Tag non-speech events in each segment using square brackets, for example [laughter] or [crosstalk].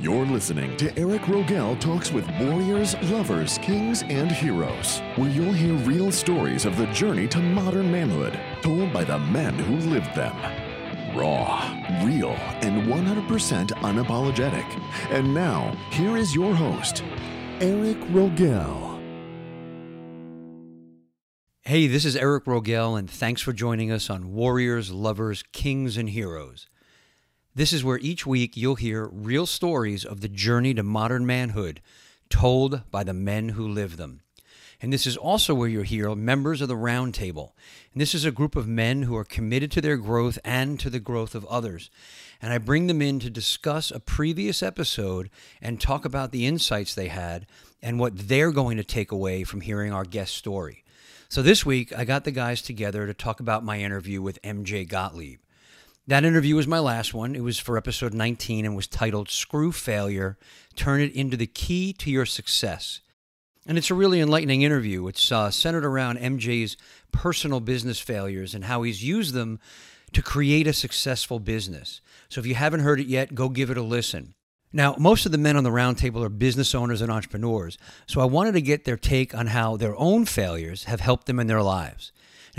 You're listening to Eric Rogel Talks with Warriors, Lovers, Kings, and Heroes, where you'll hear real stories of the journey to modern manhood, told by the men who lived them. Raw, real, and 100% unapologetic. And now, here is your host, Eric Rogel. Hey, this is Eric Rogel, and thanks for joining us on Warriors, Lovers, Kings, and Heroes. This is where each week you'll hear real stories of the journey to modern manhood told by the men who live them. And this is also where you'll hear members of the Roundtable. And this is a group of men who are committed to their growth and to the growth of others. And I bring them in to discuss a previous episode and talk about the insights they had and what they're going to take away from hearing our guest story. So this week, I got the guys together to talk about my interview with MJ Gottlieb. That interview was my last one. It was for episode 19 and was titled Screw Failure Turn It into the Key to Your Success. And it's a really enlightening interview. It's uh, centered around MJ's personal business failures and how he's used them to create a successful business. So if you haven't heard it yet, go give it a listen. Now, most of the men on the roundtable are business owners and entrepreneurs, so I wanted to get their take on how their own failures have helped them in their lives.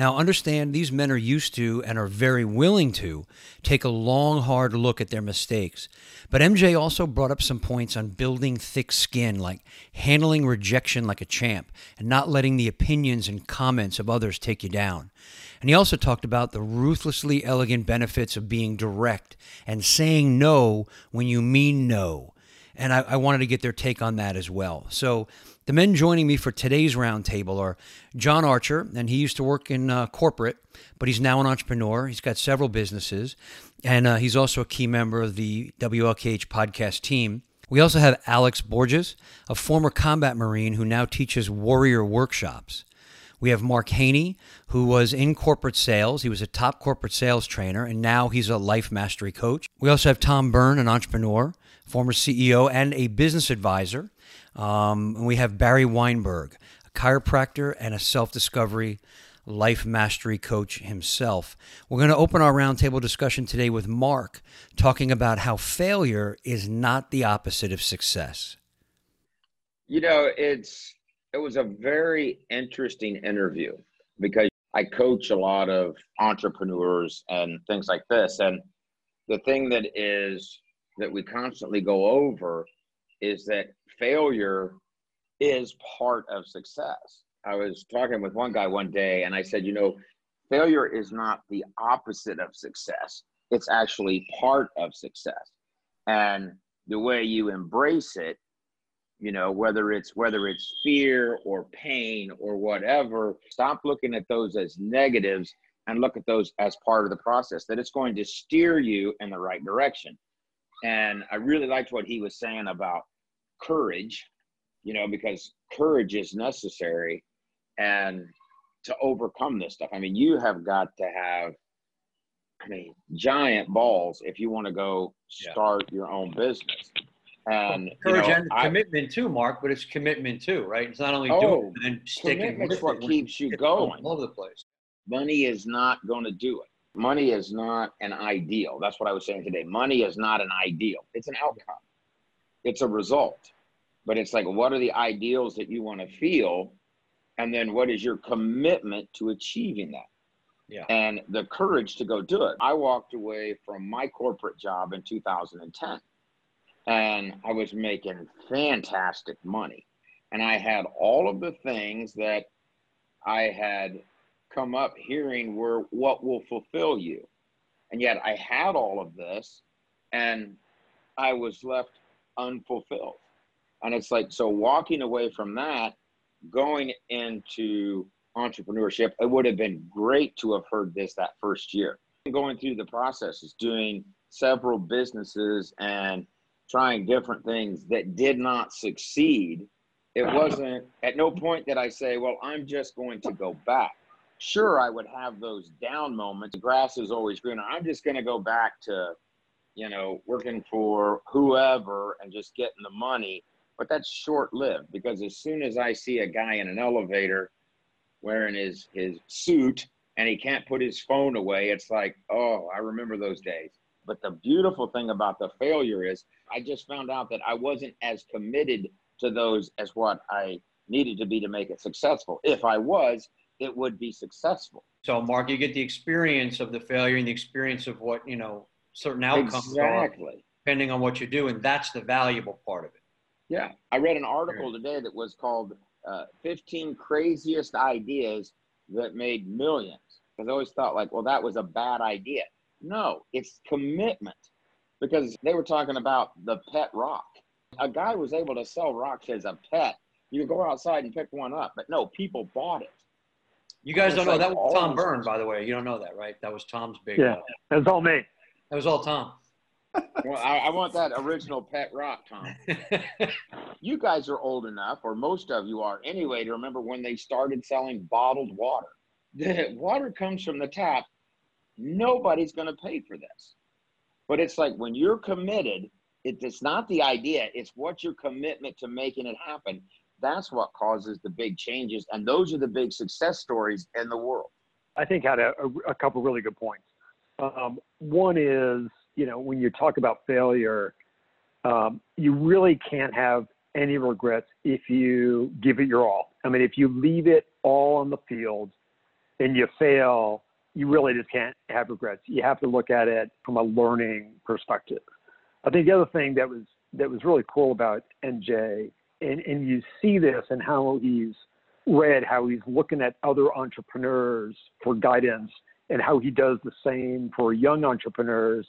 Now, understand these men are used to and are very willing to take a long, hard look at their mistakes. But MJ also brought up some points on building thick skin, like handling rejection like a champ and not letting the opinions and comments of others take you down. And he also talked about the ruthlessly elegant benefits of being direct and saying no when you mean no. And I, I wanted to get their take on that as well. So, the men joining me for today's roundtable are John Archer, and he used to work in uh, corporate, but he's now an entrepreneur. He's got several businesses, and uh, he's also a key member of the WLKH podcast team. We also have Alex Borges, a former combat Marine who now teaches warrior workshops. We have Mark Haney, who was in corporate sales. He was a top corporate sales trainer, and now he's a life mastery coach. We also have Tom Byrne, an entrepreneur, former CEO, and a business advisor. Um, and we have Barry Weinberg, a chiropractor and a self discovery life mastery coach himself. We're going to open our roundtable discussion today with Mark, talking about how failure is not the opposite of success. You know, it's it was a very interesting interview because I coach a lot of entrepreneurs and things like this, and the thing that is that we constantly go over is that failure is part of success. I was talking with one guy one day and I said, you know, failure is not the opposite of success. It's actually part of success. And the way you embrace it, you know, whether it's whether it's fear or pain or whatever, stop looking at those as negatives and look at those as part of the process that it's going to steer you in the right direction. And I really liked what he was saying about courage, you know, because courage is necessary and to overcome this stuff. I mean, you have got to have I mean, giant balls if you want to go start yeah. your own business. And courage you know, and I, commitment too, Mark. But it's commitment too, right? It's not only oh, doing it and sticking with what it, keeps you going all over the place. Money is not going to do it. Money is not an ideal. That's what I was saying today. Money is not an ideal. It's an outcome. It's a result. But it's like, what are the ideals that you want to feel? And then what is your commitment to achieving that? Yeah. And the courage to go do it. I walked away from my corporate job in 2010 and I was making fantastic money. And I had all of the things that I had come up hearing were what will fulfill you. And yet I had all of this and I was left unfulfilled. And it's like, so walking away from that, going into entrepreneurship, it would have been great to have heard this that first year. Going through the process is doing several businesses and trying different things that did not succeed. It wasn't at no point did I say, well, I'm just going to go back. Sure, I would have those down moments. The grass is always greener. I'm just going to go back to you know, working for whoever and just getting the money. But that's short lived because as soon as I see a guy in an elevator wearing his, his suit and he can't put his phone away, it's like, oh, I remember those days. But the beautiful thing about the failure is I just found out that I wasn't as committed to those as what I needed to be to make it successful. If I was, it would be successful. So, Mark, you get the experience of the failure and the experience of what, you know, certain outcomes exactly. are, depending on what you do. And that's the valuable part of it. Yeah. I read an article today that was called uh, 15 Craziest Ideas That Made Millions. Because I always thought, like, well, that was a bad idea. No, it's commitment. Because they were talking about the pet rock. A guy was able to sell rocks as a pet. You could go outside and pick one up, but no, people bought it. You guys don't know like that was Tom always- Byrne, by the way. You don't know that, right? That was Tom's big. Yeah, that's all me. That was all Tom. Well, I, I want that original pet rock, Tom. [laughs] You guys are old enough, or most of you are anyway, to remember when they started selling bottled water. The water comes from the tap. Nobody's going to pay for this. But it's like when you're committed, it, it's not the idea, it's what your commitment to making it happen. That's what causes the big changes. And those are the big success stories in the world. I think had a, a, a couple really good points. Um, one is, you know, when you talk about failure, um, you really can't have any regrets if you give it your all. I mean, if you leave it all on the field and you fail, you really just can't have regrets. You have to look at it from a learning perspective. I think the other thing that was that was really cool about MJ, and, and you see this and how he's read, how he's looking at other entrepreneurs for guidance, and how he does the same for young entrepreneurs,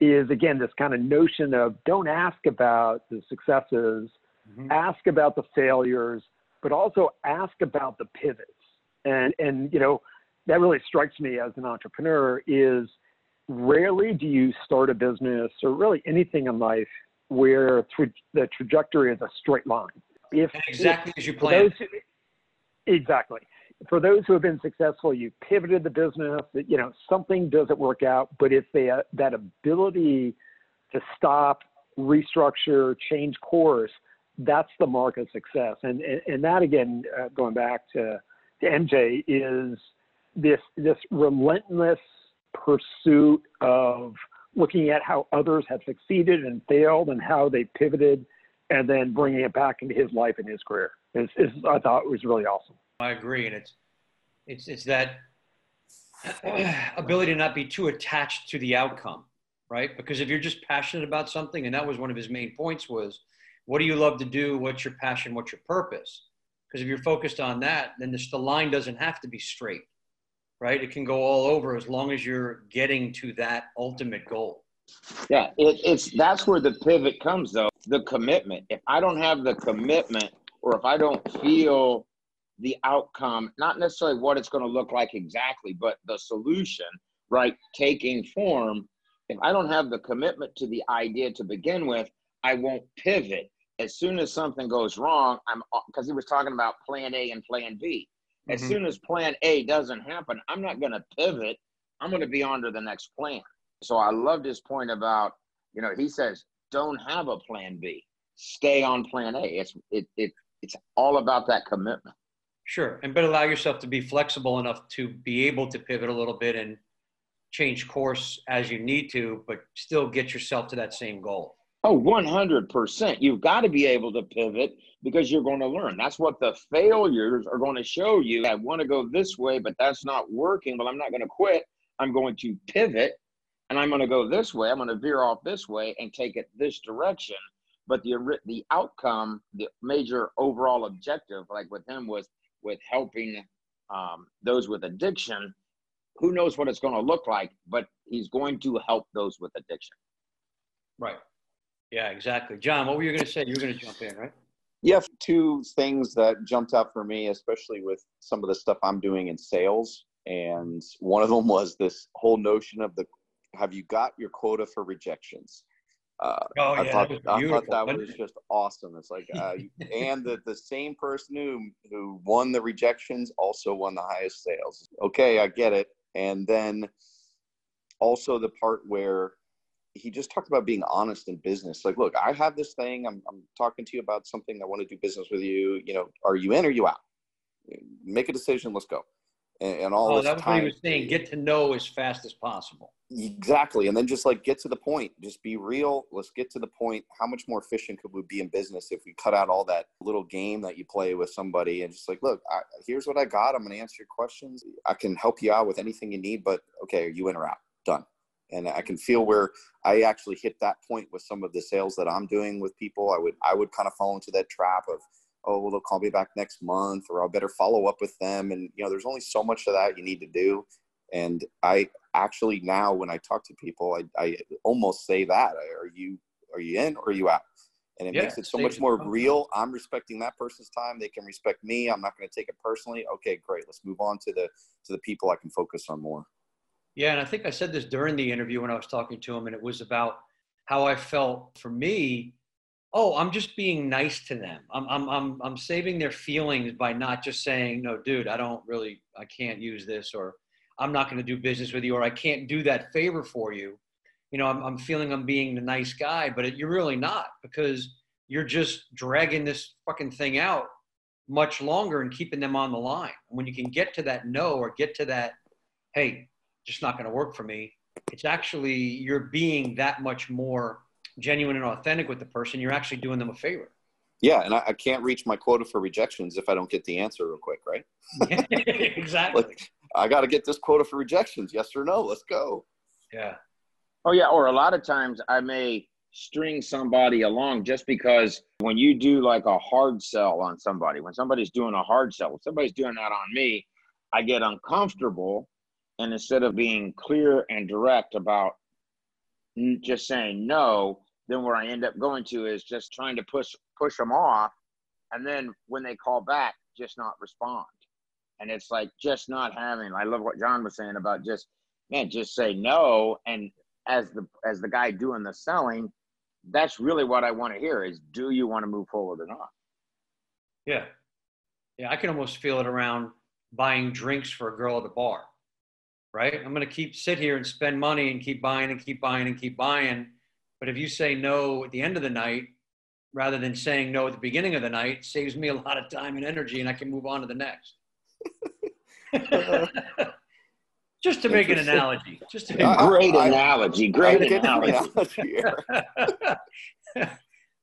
is again this kind of notion of don't ask about the successes, Mhm. ask about the failures, but also ask about the pivots. And and you know that really strikes me as an entrepreneur is rarely do you start a business or really anything in life where tra- the trajectory is a straight line. If exactly as you planned. those exactly for those who have been successful, you pivoted the business. You know something doesn't work out, but it's the, that ability to stop, restructure, change course. That's the mark of success. And and, and that again, uh, going back to, to MJ, is this this relentless pursuit of looking at how others have succeeded and failed and how they pivoted, and then bringing it back into his life and his career. Is, is I thought it was really awesome. I agree, and it's it's it's that [clears throat] ability to not be too attached to the outcome, right? Because if you're just passionate about something, and that was one of his main points was, what do you love to do? What's your passion? What's your purpose? Because if you're focused on that, then this, the line doesn't have to be straight, right? It can go all over as long as you're getting to that ultimate goal. Yeah, it, it's that's where the pivot comes though. The commitment. If I don't have the commitment, or if I don't feel the outcome, not necessarily what it's going to look like exactly, but the solution, right, taking form. If I don't have the commitment to the idea to begin with, I won't pivot. As soon as something goes wrong, I'm because he was talking about plan A and plan B. As Mhm. soon as plan A doesn't happen, I'm not going to pivot. I'm going to be on to the next plan. So I love this point about, you know, he says, don't have a plan B. Stay on plan A. It's it, it it's all about that commitment. Sure, and but allow yourself to be flexible enough to be able to pivot a little bit and change course as you need to, but still get yourself to that same goal. Oh, 100%. You've got to be able to pivot because you're going to learn. That's what the failures are going to show you. I want to go this way, but that's not working. Well, I'm not going to quit. I'm going to pivot and I'm going to go this way. I'm going to veer off this way and take it this direction. But the the outcome, the major overall objective, like with him, was with helping um, those with addiction. Who knows what it's going to look like, but he's going to help those with addiction. Right. Yeah, exactly. John, what were you going to say? You were going to jump in, right? Yeah, two things that jumped out for me, especially with some of the stuff I'm doing in sales. And one of them was this whole notion of the have you got your quota for rejections? Uh, Oh, I thought that I thought that was just awesome. It's like, uh, [laughs] and the the same person who who won the rejections also won the highest sales. Okay, I get it. And then also the part where he just talked about being honest in business. Like, look, I have this thing. I'm I'm talking to you about something. I want to do business with you. You know, are you in or you out? Make a decision. Let's go. And, and all oh, this that was time. what he was saying. Get to know as fast as possible. Exactly. And then just like get to the point, just be real. Let's get to the point. How much more efficient could we be in business if we cut out all that little game that you play with somebody and just like, look, I, here's what I got. I'm going to answer your questions. I can help you out with anything you need, but okay, are you in or out? Done. And I can feel where I actually hit that point with some of the sales that I'm doing with people. I would, I would kind of fall into that trap of, oh, well, they'll call me back next month or I'll better follow up with them. And, you know, there's only so much of that you need to do. And I actually now, when I talk to people, I, I almost say that: Are you are you in or are you out? And it Yeah, makes it so much more real. I'm respecting that person's time; they can respect me. I'm not going to take it personally. Okay, great. Let's move on to the to the people I can focus on more. Yeah, and I think I said this during the interview when I was talking to him, and it was about how I felt for me. Oh, I'm just being nice to them. I'm, I'm, I'm, I'm saving their feelings by not just saying, no, dude, I don't really, I can't use this, or I'm not going to do business with you, or I can't do that favor for you. You know, I'm, I'm feeling I'm being the nice guy, but it, you're really not because you're just dragging this fucking thing out much longer and keeping them on the line. When you can get to that no or get to that, hey, just not going to work for me. It's actually you're being that much more genuine and authentic with the person. You're actually doing them a favor. Yeah, and I, I can't reach my quota for rejections if I don't get the answer real quick, right? [laughs] exactly. Like, I got to get this quota for rejections. Yes or no? Let's go. yeah. Oh yeah, or a lot of times I may string somebody along just because when you do like a hard sell on somebody, when somebody's doing a hard sell, if somebody's doing that on me, I get uncomfortable and instead of being clear and direct about just saying no, then where I end up going to is just trying to push push them off and then when they call back just not respond. And it's like just not having I love what John was saying about just man just say no and as the as the guy doing the selling, that's really what I want to hear is do you want to move forward or not? Yeah. Yeah. I can almost feel it around buying drinks for a girl at the bar, right? I'm to keep sit here and spend money and keep buying and keep buying and keep buying. But if you say no at the end of the night, rather than saying no at the beginning of the night, saves me a lot of time and energy and I can move on to the next. [laughs] just to make an analogy. Just to I- Great I- analogy. Great get the analogy. analogy. [laughs]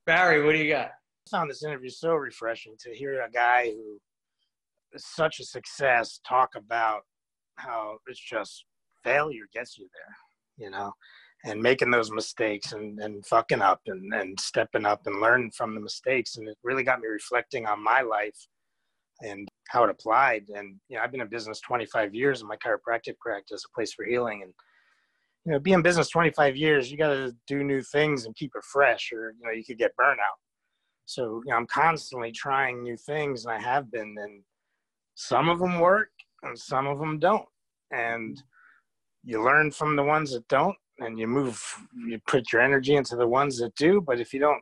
Barry, what do you got? found this interview so refreshing to hear a guy who is such a success talk about how it's just failure gets you there, you know, and making those mistakes and, and fucking up and, and stepping up and learning from the mistakes. And it really got me reflecting on my life and how it applied. And, you know, I've been in business 25 years and my chiropractic practice, a place for healing. And, you know, be in business 25 years, you got to do new things and keep it fresh or, you know, you could get burnout. So you know, I'm constantly trying new things, and I have been. And some of them work, and some of them don't. And you learn from the ones that don't, and you move. You put your energy into the ones that do. But if you don't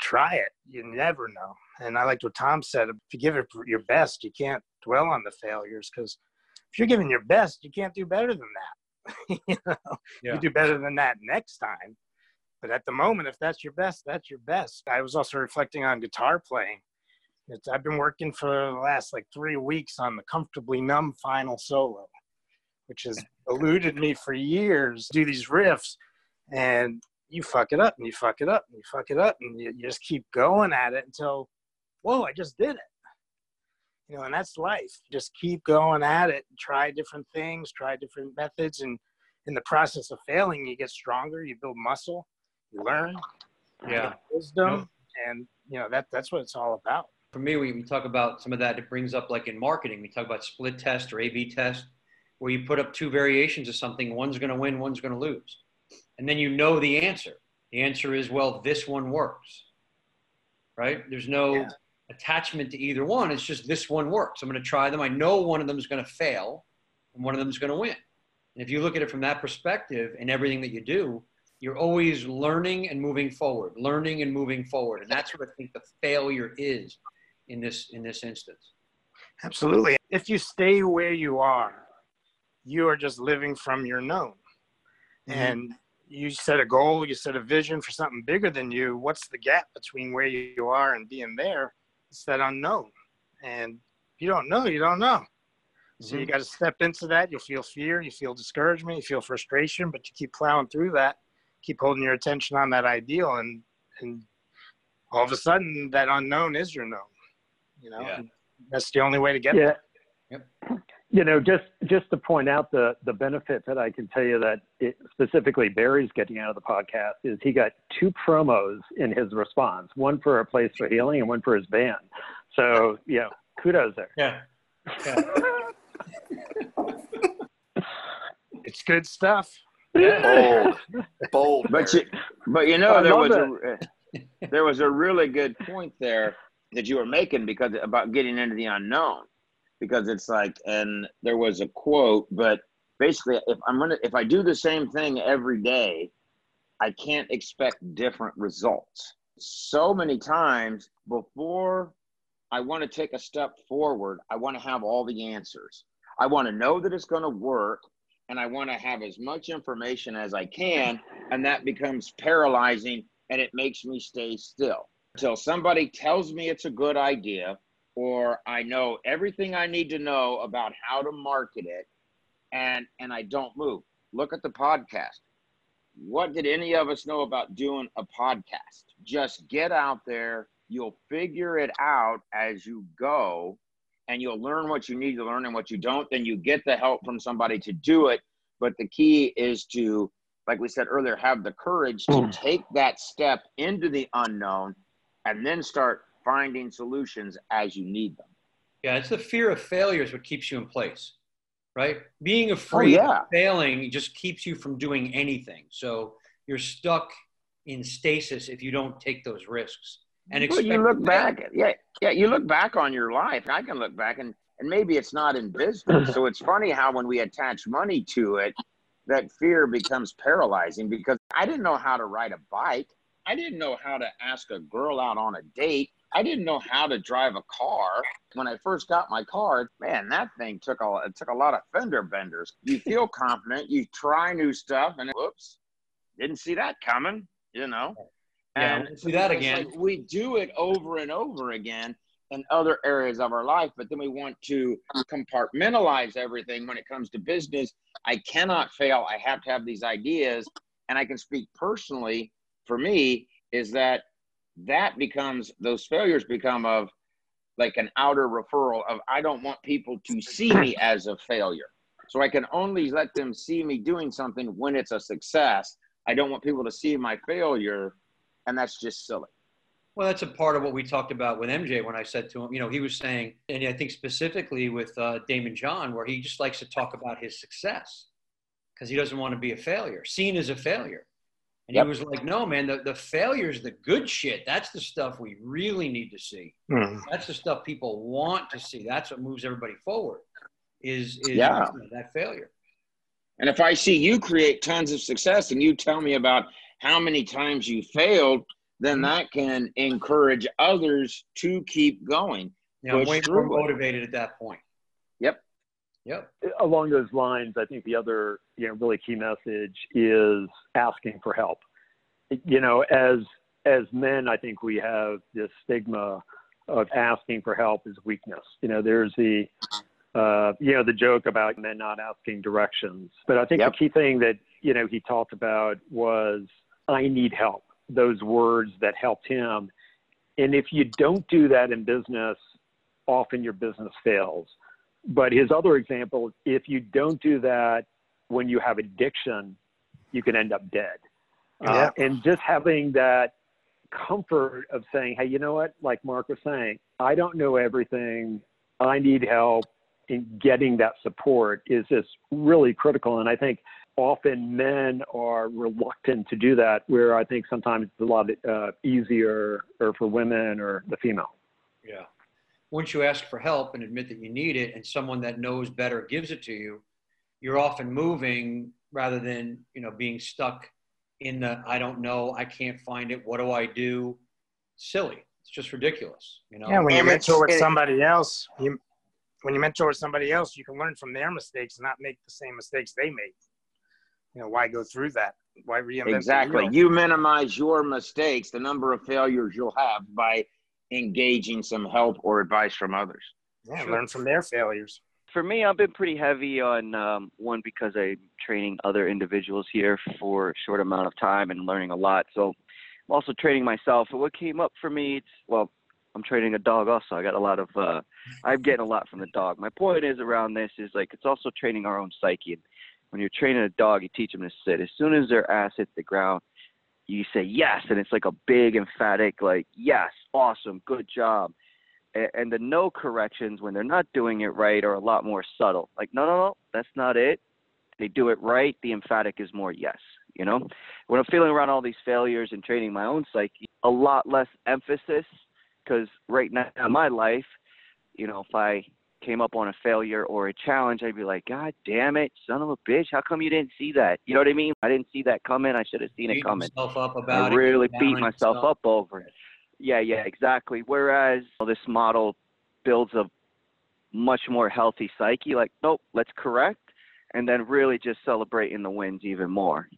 try it, you never know. And I liked what Tom said. If you give it your best, you can't dwell on the failures because if you're giving your best, you can't do better than that. [laughs] you know, Yeah. you do better than that next time. But at the moment, if that's your best, that's your best. I was also reflecting on guitar playing. It's, I've been working for the last like three weeks on the Comfortably Numb final solo, which has eluded me for years. Do these riffs, and you fuck it up, and you fuck it up, and you fuck it up, and you, you just keep going at it until, whoa, I just did it. You know, and that's life. Just keep going at it, try different things, try different methods, and in the process of failing, you get stronger, you build muscle, you learn, you Yeah. wisdom, and you know that that's what it's all about. for me, we, we talk about some of that. It brings up like in marketing, we talk about split test or A/B test, where you put up two variations of something. One's going to win, one's going to lose, and then you know the answer. The answer is well, this one works, right? There's no Yeah. attachment to either one. It's just this one works. I'm going to try them. I know one of them is going to fail, and one of them is going to win. And if you look at it from that perspective, in everything that you do, you're always learning and moving forward, learning and moving forward, and that's what I think the failure is in this in this instance. Absolutely. If you stay where you are, you are just living from your known. Mm-hmm. And you set a goal, you set a vision for something bigger than you. What's the gap between where you are and being there? It's that unknown. And if you don't know, you don't know. So you mm-hmm. got to step into that. You'll feel fear, you feel discouragement, you feel frustration, but you keep plowing through that, keep holding your attention on that ideal, and and all of a sudden that unknown is your known. You know, Yeah. that's the only way to get Yeah. there. Yep. You know, just just to point out the the benefit that I can tell you that it, specifically Barry's getting out of the podcast is he got two promos in his response, one for a place for healing and one for his band. So yeah, kudos there. Yeah. It's good stuff. Yeah. Bold, [laughs] bold. But Barry. you, but you know, I there love was a there was a really good point there that you were making because about getting into the unknown, because it's like, and there was a quote, but basically, if I'm gonna, if I do the same thing every day, I can't expect different results. So many times before I want to take a step forward, I want to have all the answers. I want to know that it's going to work and I want to have as much information as I can. And that becomes paralyzing and it makes me stay still until somebody tells me it's a good idea or I know everything I need to know about how to market it and and I don't move. Look at the podcast. What did any of us know about doing a podcast? Just get out there, you'll figure it out as you go and you'll learn what you need to learn and what you don't then you get the help from somebody to do it but the key is to like we said earlier have the courage to hmm. take that step into the unknown and then start finding solutions as you need them Yeah, it's the fear of failure is what keeps you in place, right? Being afraid oh, yeah. of failing just keeps you from doing anything. So you're stuck in stasis if you don't take those risks. And well, you look back yeah yeah you look back on your life i can look back and and maybe it's not in business so it's funny how when we attach money to it that fear becomes paralyzing because i didn't know how to ride a bike i didn't know how to ask a girl out on a date i didn't know how to drive a car when i first got my car man that thing took a it took a lot of fender benders you [laughs] feel confident you try new stuff and whoops didn't see that coming you know Yeah, and we'll that again. like we do it over and over again in other areas of our life, but then we want to compartmentalize everything when it comes to business. I cannot fail. I have to have these ideas. And I can speak personally for me is that that becomes those failures become of like an outer referral of I don't want people to see me as a failure. So I can only let them see me doing something when it's a success. I don't want people to see my failure and that's just silly. Well, that's a part of what we talked about with MJ when I said to him, you know, he was saying, and I think specifically with uh, Daymond John, where he just likes to talk about his success because he doesn't want to be a failure, seen as a failure. And Yep. he was like, no, man, the, the failure's the good shit. That's the stuff we really need to see. Hmm. That's the stuff people want to see. That's what moves everybody forward is, is Yeah. you know, that failure. And if I see you create tons of success and you tell me about how many times you failed, then that can encourage others to keep going. You know, I'm way more through it. motivated at that point. Yep. Yep. along those lines, I think the other you know really key message is asking for help. You know, as as men, I think we have this stigma of asking for help is weakness. You know, there's the uh, you know the joke about men not asking directions, but I think Yep. the key thing that you know he talked about was I need help. Those words that helped him, and if you don't do that in business, often your business fails. But his other example, if you don't do that when you have addiction, you can end up dead. Uh, and just having that comfort of saying, hey, you know what? Like Mark was saying, I don't know everything. I need help. In getting that support is just really critical. And I think often men are reluctant to do that, where I think sometimes it's a lot uh, easier or for women or the female. Yeah. Once you ask for help and admit that you need it, and someone that knows better gives it to you, you're often moving rather than you know being stuck in the I don't know, I can't find it. What do I do? Silly. It's just ridiculous. You know. Yeah, when you And mentor with somebody else, you when you mentor with somebody else, you can learn from their mistakes and not make the same mistakes they made. You know, why go through that? Why reinvent Exactly. wheel? You minimize your mistakes, the number of failures you'll have by engaging some help or advice from others. Yeah, Sure. learn from their failures. For me, I've been pretty heavy on um, one because I'm training other individuals here for a short amount of time and learning a lot. So I'm also training myself. And what came up for me, it's, well, I'm training a dog also. I got a lot of, uh, I'm getting a lot from the dog. My point is around this is like it's also training our own psyche. And when you're training a dog, you teach them to sit. As soon as their ass hits the ground, you say yes, and it's like a big emphatic like yes, awesome, good job. And the no corrections when they're not doing it right are a lot more subtle. Like no, no, no, that's not it. They do it right. The emphatic is more yes. You know, when I'm feeling around all these failures and training my own psyche, a lot less emphasis because right now in my life, you know, if I came up on a failure or a challenge, I'd be like, God damn it, son of a bitch, how come you didn't see that? You know what I mean? I didn't see that coming. I should have seen Beat it coming. up about I really beat myself yourself. up over it. Yeah, yeah, exactly. Whereas this model builds a much more healthy psyche. Like, nope, let's correct, and then really just celebrating the wins even more.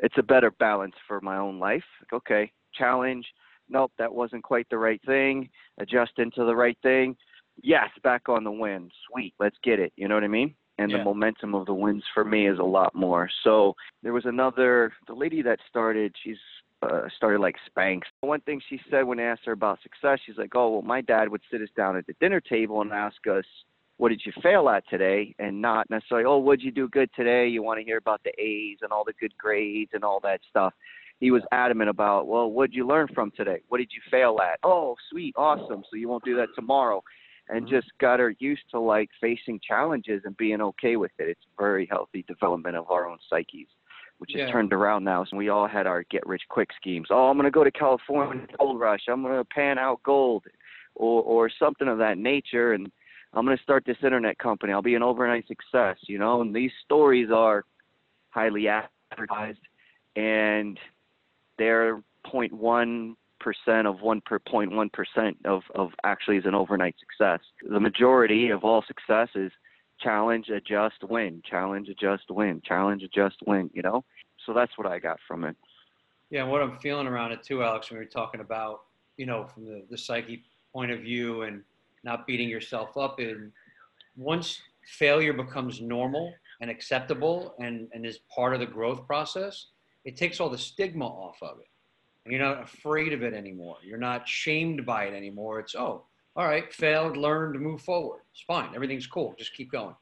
It's a better balance for my own life. Like, okay, challenge. Nope, that wasn't quite the right thing. Adjust into the right thing. Yes, back on the win. Sweet, let's get it. You know what I mean? And Yeah. the momentum of the wins for me is a lot more. So there was another, the lady that started, she's uh, started like Spanx. One thing she said when I asked her about success, she's like, "Oh, well, my dad would sit us down at the dinner table and ask us, what did you fail at today?' And not necessarily, oh, what'd you do good today? You want to hear about the A's and all the good grades and all that stuff." He was adamant about, well, what'd you learn from today? What did you fail at? Oh, sweet, awesome. So you won't do that tomorrow. And just got her used to like facing challenges and being okay with it. It's very healthy development of our own psyches which Yeah. has turned around now. So we all had our get rich quick schemes. Oh, I'm going to go to California gold rush. I'm going to pan out gold, or or something of that nature. And I'm going to start this internet company. I'll be an overnight success. You know, and these stories are highly advertised, and they're 0.1 percent of one per 0.1 percent of of actually is an overnight success. The majority of all success is challenge, adjust, win, challenge, adjust, win, challenge, adjust, win, you know? So that's what I got from it. Yeah, and what I'm feeling around it too, Alex, when we were talking about, you know, from the, the psyche point of view and not beating yourself up in once failure becomes normal and acceptable and, and is part of the growth process, it takes all the stigma off of it. And you're not afraid of it anymore. You're not shamed by it anymore. It's, oh, all right, failed, learned, move forward. It's fine. Everything's cool. Just keep going.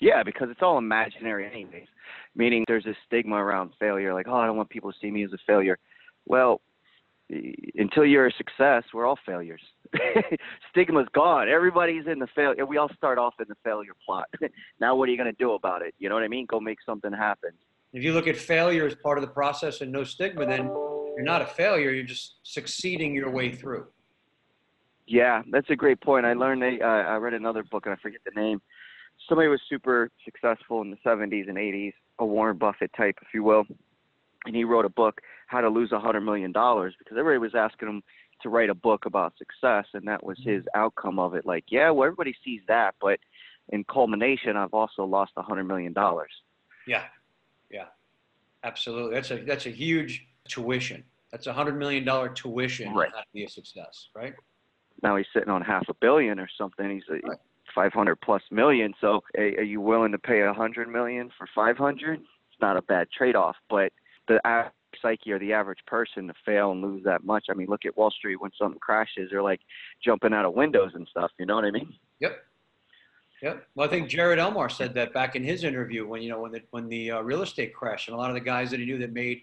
Yeah, because it's all imaginary anyways. Meaning there's a stigma around failure, like, oh, I don't want people to see me as a failure. Well, until you're a success, we're all failures. [laughs] Stigma's gone. Everybody's in the failure. We all start off in the failure plot. [laughs] now, what are you going to do about it? You know what I mean? Go make something happen. If you look at failure as part of the process and no stigma, then you're not a failure. You're just succeeding your way through. Yeah, that's a great point. I learned. A, uh, I read another book and I forget the name. Somebody was super successful in the 70s and 80s, a Warren Buffett type, if you will, and he wrote a book, How to Lose a Hundred Million Dollars, because everybody was asking him to write a book about success, and that was his mm-hmm. outcome of it. Like, yeah, well, everybody sees that, but in culmination, I've also lost a hundred million dollars. Yeah, yeah, absolutely. That's a that's a huge tuition. That's a hundred million dollar tuition Right. to be a success, right? Now he's sitting on half a billion or something. He's a Right. 500 plus million. So, a- are you willing to pay a hundred million for 500? It's not a bad trade-off, but the psyche or the average person to fail and lose that much. I mean, look at Wall Street when something crashes, they're like jumping out of windows and stuff. You know what I mean? Yep. Yep. Well, I think Jared Elmar said that back in his interview when you know when the when the uh, real estate crash and a lot of the guys that he knew that made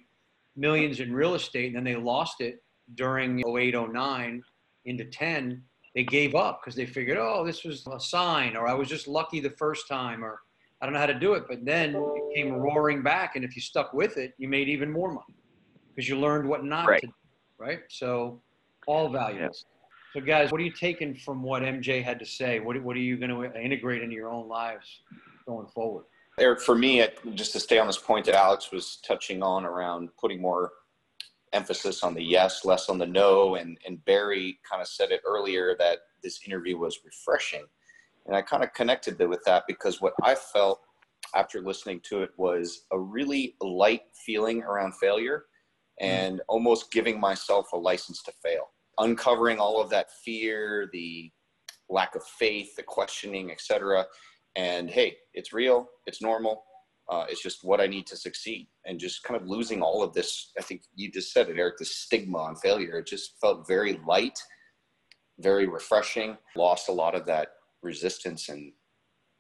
millions in real estate and then they lost it during 08 09 into 10 they gave up because they figured oh this was a sign or I was just lucky the first time or I don't know how to do it but then it came roaring back and if you stuck with it you made even more money because you learned what not Right. to do right so all values so, guys, what are you taking from what MJ had to say? What, what are you going to integrate into your own lives going forward? Eric, for me, just to stay on this point that Alex was touching on around putting more emphasis on the yes, less on the no, and and Barry kind of said it earlier that this interview was refreshing, and I kind of connected with that because what I felt after listening to it was a really light feeling around failure, mm-hmm. and almost giving myself a license to fail, uncovering all of that fear, the lack of faith, the questioning, etc and hey, it's real, it's normal, uh, it's just what I need to succeed, and just kind of losing all of this. I think you just said it, Eric. The stigma on failure. It just felt very light, very refreshing. Lost a lot of that resistance and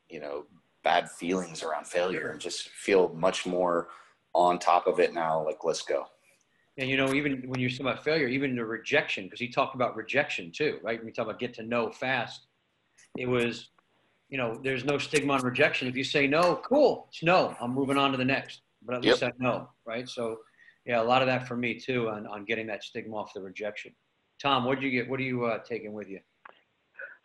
you know bad feelings around failure, and just feel much more on top of it now. Like let's go. And you know, even when you're talking about failure, even the rejection, because he talked about rejection too, right? When you talk about get to know fast, it was you know, there's no stigma on rejection. If you say no, cool, it's no. I'm moving on to the next. But at least I know, right? So, yeah, a lot of that for me too on, on getting that stigma off the rejection. Tom, what did you get? What are you uh, taking with you?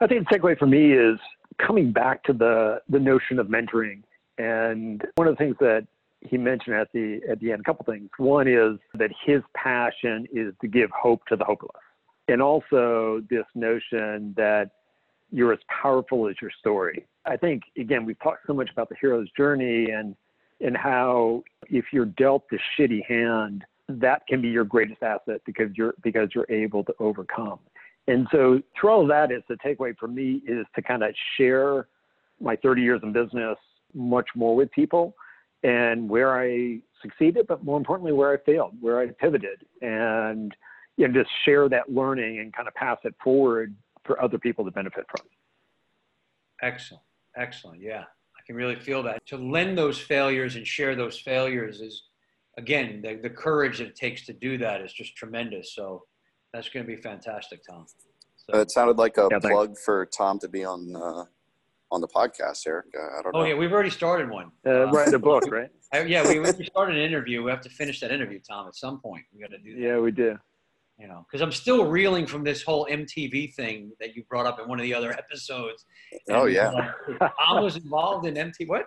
I think the takeaway for me is coming back to the the notion of mentoring. And one of the things that he mentioned at the at the end, a couple things. One is that his passion is to give hope to the hopeless, and also this notion that you're as powerful as your story. I think again we've talked so much about the hero's journey and and how if you're dealt the shitty hand, that can be your greatest asset because you're because you're able to overcome. And so through all of that is the takeaway for me is to kind of share my 30 years in business much more with people and where I succeeded, but more importantly, where I failed, where I pivoted and you know, just share that learning and kind of pass it forward for other people to benefit from. Excellent. Excellent. Yeah. I can really feel that. To lend those failures and share those failures is, again, the, the courage that it takes to do that is just tremendous. So that's going to be fantastic, Tom. So, It sounded like a Yeah, thanks. plug for Tom to be on uh, on the podcast, Eric. Uh, I don't know. oh, yeah, we've already started one. Uh, write a book, [laughs] right? I, yeah, we, we started an interview. We have to finish that interview, Tom, at some point. We got to do that. Yeah, we do. You know, because I'm still reeling from this whole MTV thing that you brought up in one of the other [laughs] episodes. Oh, yeah. uh, Tom was involved in MTV. What?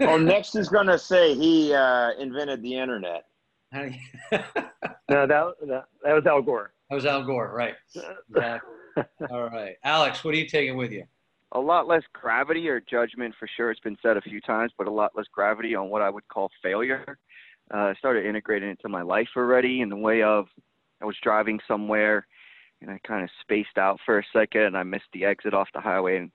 Oh, [laughs] next he's going to say he uh, invented the internet. [laughs] No, that, that, that was Al Gore. That was Al Gore, right? Exactly. All right, Alex, what are you taking with you? a lot less gravity or judgment for sure. It's been said a few times, but a lot less gravity on what I would call failure. Uh, I started integrating it into my life already in the way of I was driving somewhere and I kind of spaced out for a second and I missed the exit off the highway and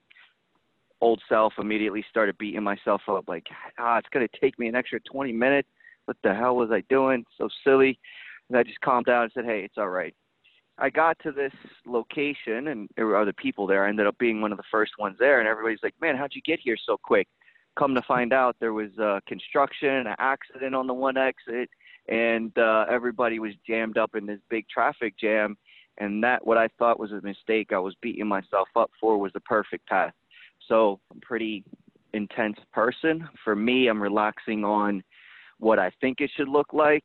old self immediately started beating myself up like, ah, it's going to take me an extra 20 minutes. What the hell was I doing? So silly. And I just calmed down and said, hey, it's all right. I got to this location and there were other people there. I ended up being one of the first ones there, and everybody's like, "Man, how'd you get here so quick?" Come to find out, there was uh, construction, an accident on the one exit, and uh, everybody was jammed up in this big traffic jam. And that, what I thought was a mistake, I was beating myself up for, was the perfect path. So I'm pretty intense person. For me, I'm relaxing on what I think it should look like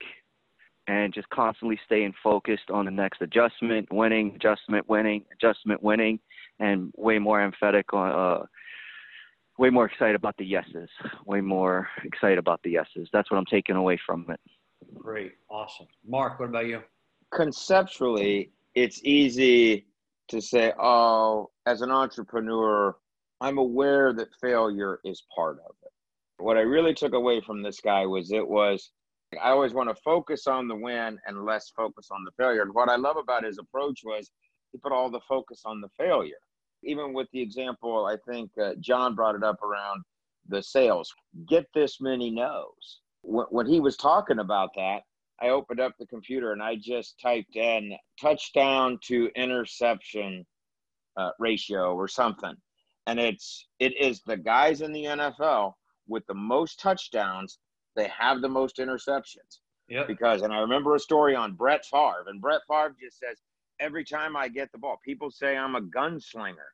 and just constantly staying focused on the next adjustment, winning, adjustment, winning, adjustment, winning, and way more emphatic on, uh, way more excited about the yeses, way more excited about the yeses. That's what I'm taking away from it. Great, awesome. Mark, what about you? Conceptually, it's easy to say, oh, as an entrepreneur, I'm aware that failure is part of it. What I really took away from this guy was it was I always want to focus on the win and less focus on the failure. And what I love about his approach was he put all the focus on the failure. Even with the example, I think uh, John brought it up around the sales. Get this many no's. When, he was talking about that, I opened up the computer and I just typed in touchdown to interception uh, ratio or something. And it's it is the guys in the NFL with the most touchdowns they have the most interceptions Yep. because and I remember a story on Brett Favre and Brett Favre just says every time I get the ball people say I'm a gunslinger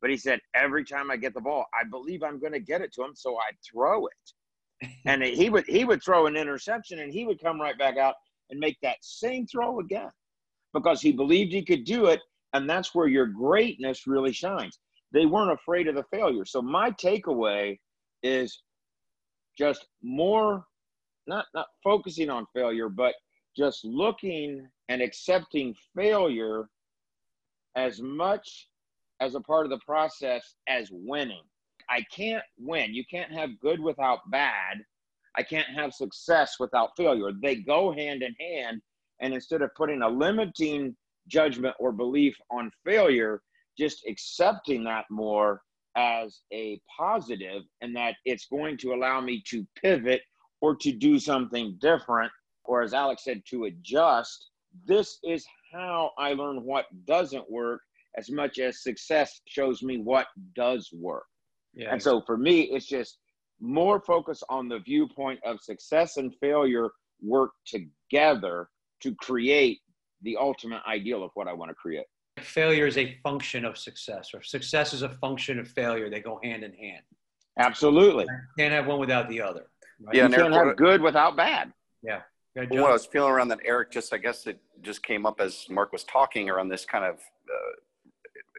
but he said every time I get the ball I believe I'm going to get it to him so I throw it and he would he would throw an interception and he would come right back out and make that same throw again because he believed he could do it. And that's where your greatness really shines. They weren't afraid of the failure. So my takeaway is just more not not focusing on failure but just looking and accepting failure as much as a part of the process as winning i can't win you can't have good without bad i can't have success without failure they go hand in hand and instead of putting a limiting judgment or belief on failure just accepting that more as a positive and that it's going to allow me to pivot or to do something different, or as Alex said, to adjust. This is how I learn what doesn't work as much as success shows me what does work. Yeah. And so for me, it's just more focus on the viewpoint of success and failure work together to create the ultimate ideal of what I want to create. Failure is a function of success, or success is a function of failure. They go hand in hand. Absolutely. You can't have one without the other. Right? Yeah, you can't have good without bad. Yeah. Well, what I was feeling around that, Eric, just I guess it just came up as Mark was talking around this kind of uh,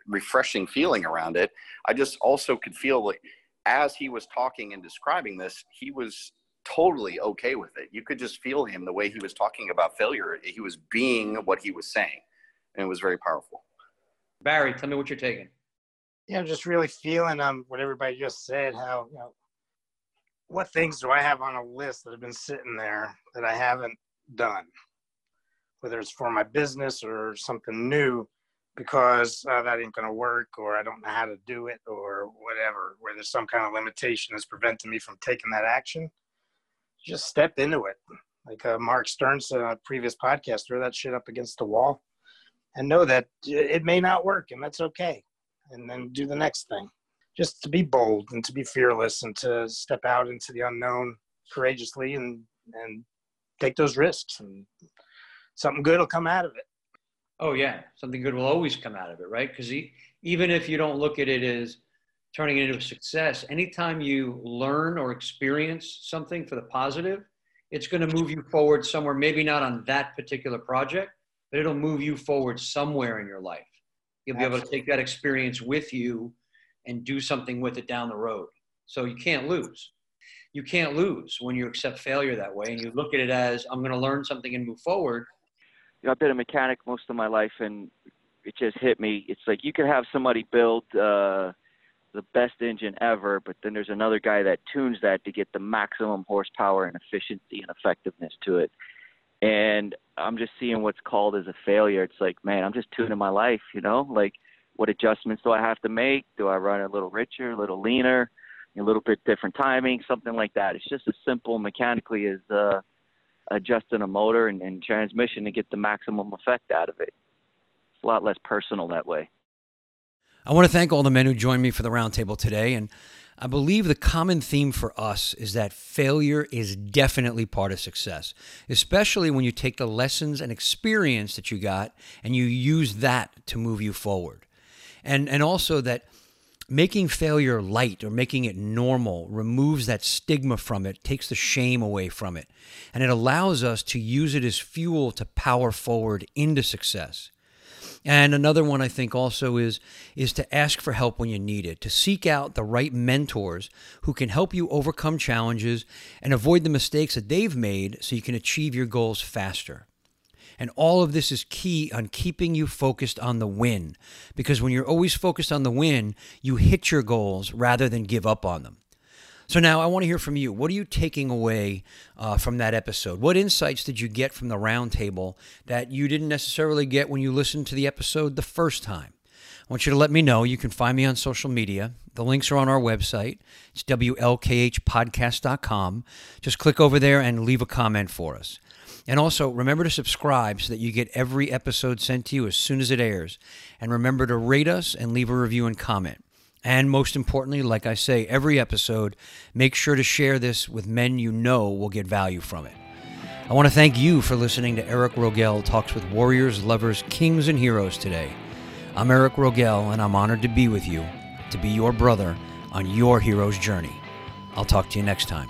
refreshing feeling around it. I just also could feel like as he was talking and describing this, he was totally okay with it. You could just feel him the way he was talking about failure. He was being what he was saying, and it was very powerful. Barry, tell me what you're taking. Yeah, I'm just really feeling um what everybody just said. How you know what things do I have on a list that have been sitting there that I haven't done, whether it's for my business or something new because uh, that ain't going to work or I don't know how to do it or whatever, where there's some kind of limitation that's preventing me from taking that action, just step into it. Like uh, Mark Stern on a previous podcast, throw that shit up against the wall and know that it may not work and that's okay. And then do the next thing. Just to be bold and to be fearless and to step out into the unknown courageously and, and take those risks and something good will come out of it. Oh yeah, something good will always come out of it, right? Because even if you don't look at it as turning it into a success, anytime you learn or experience something for the positive, it's going to move you forward somewhere. Maybe not on that particular project, but it'll move you forward somewhere in your life. You'll be Absolutely. able to take that experience with you and do something with it down the road. So you can't lose. You can't lose when you accept failure that way and you look at it as I'm going to learn something and move forward you know, I've been a mechanic most of my life, and it just hit me. It's like you could have somebody build uh, the best engine ever, but then there's another guy that tunes that to get the maximum horsepower and efficiency and effectiveness to it. And I'm just seeing what's called as a failure. It's like, man, I'm just tuning my life, you know? Like, what adjustments do I have to make? Do I run a little richer, a little leaner, a little bit different timing, something like that? It's just as simple mechanically as uh, adjusting a motor and, and transmission to get the maximum effect out of it. It's a lot less personal that way. I want to thank all the men who joined me for the roundtable today. And I believe the common theme for us is that failure is definitely part of success, especially when you take the lessons and experience that you got and you use that to move you forward. And, and also that making failure light or making it normal removes that stigma from it, takes the shame away from it, and it allows us to use it as fuel to power forward into success. And another one I think also is is to ask for help when you need it, to seek out the right mentors who can help you overcome challenges and avoid the mistakes that they've made so you can achieve your goals faster. And all of this is key on keeping you focused on the win. Because when you're always focused on the win, you hit your goals rather than give up on them. So now I want to hear from you. What are you taking away uh, from that episode? What insights did you get from the roundtable that you didn't necessarily get when you listened to the episode the first time? I want you to let me know. You can find me on social media. The links are on our website. It's WLKHpodcast.com. Just click over there and leave a comment for us. And also, remember to subscribe so that you get every episode sent to you as soon as it airs. And remember to rate us and leave a review and comment. And most importantly, like I say every episode, make sure to share this with men you know will get value from it. I want to thank you for listening to Eric Rogel Talks with Warriors, Lovers, Kings, and Heroes today. I'm Eric Rogel, and I'm honored to be with you, to be your brother on your hero's journey. I'll talk to you next time.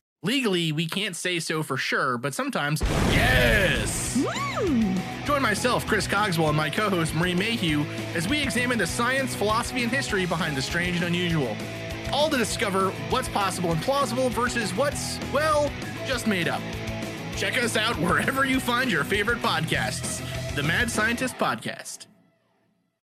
Legally, we can't say so for sure, but sometimes, yes! Mm. Join myself, Chris Cogswell, and my co host, Marie Mayhew, as we examine the science, philosophy, and history behind the strange and unusual. All to discover what's possible and plausible versus what's, well, just made up. Check us out wherever you find your favorite podcasts. The Mad Scientist Podcast.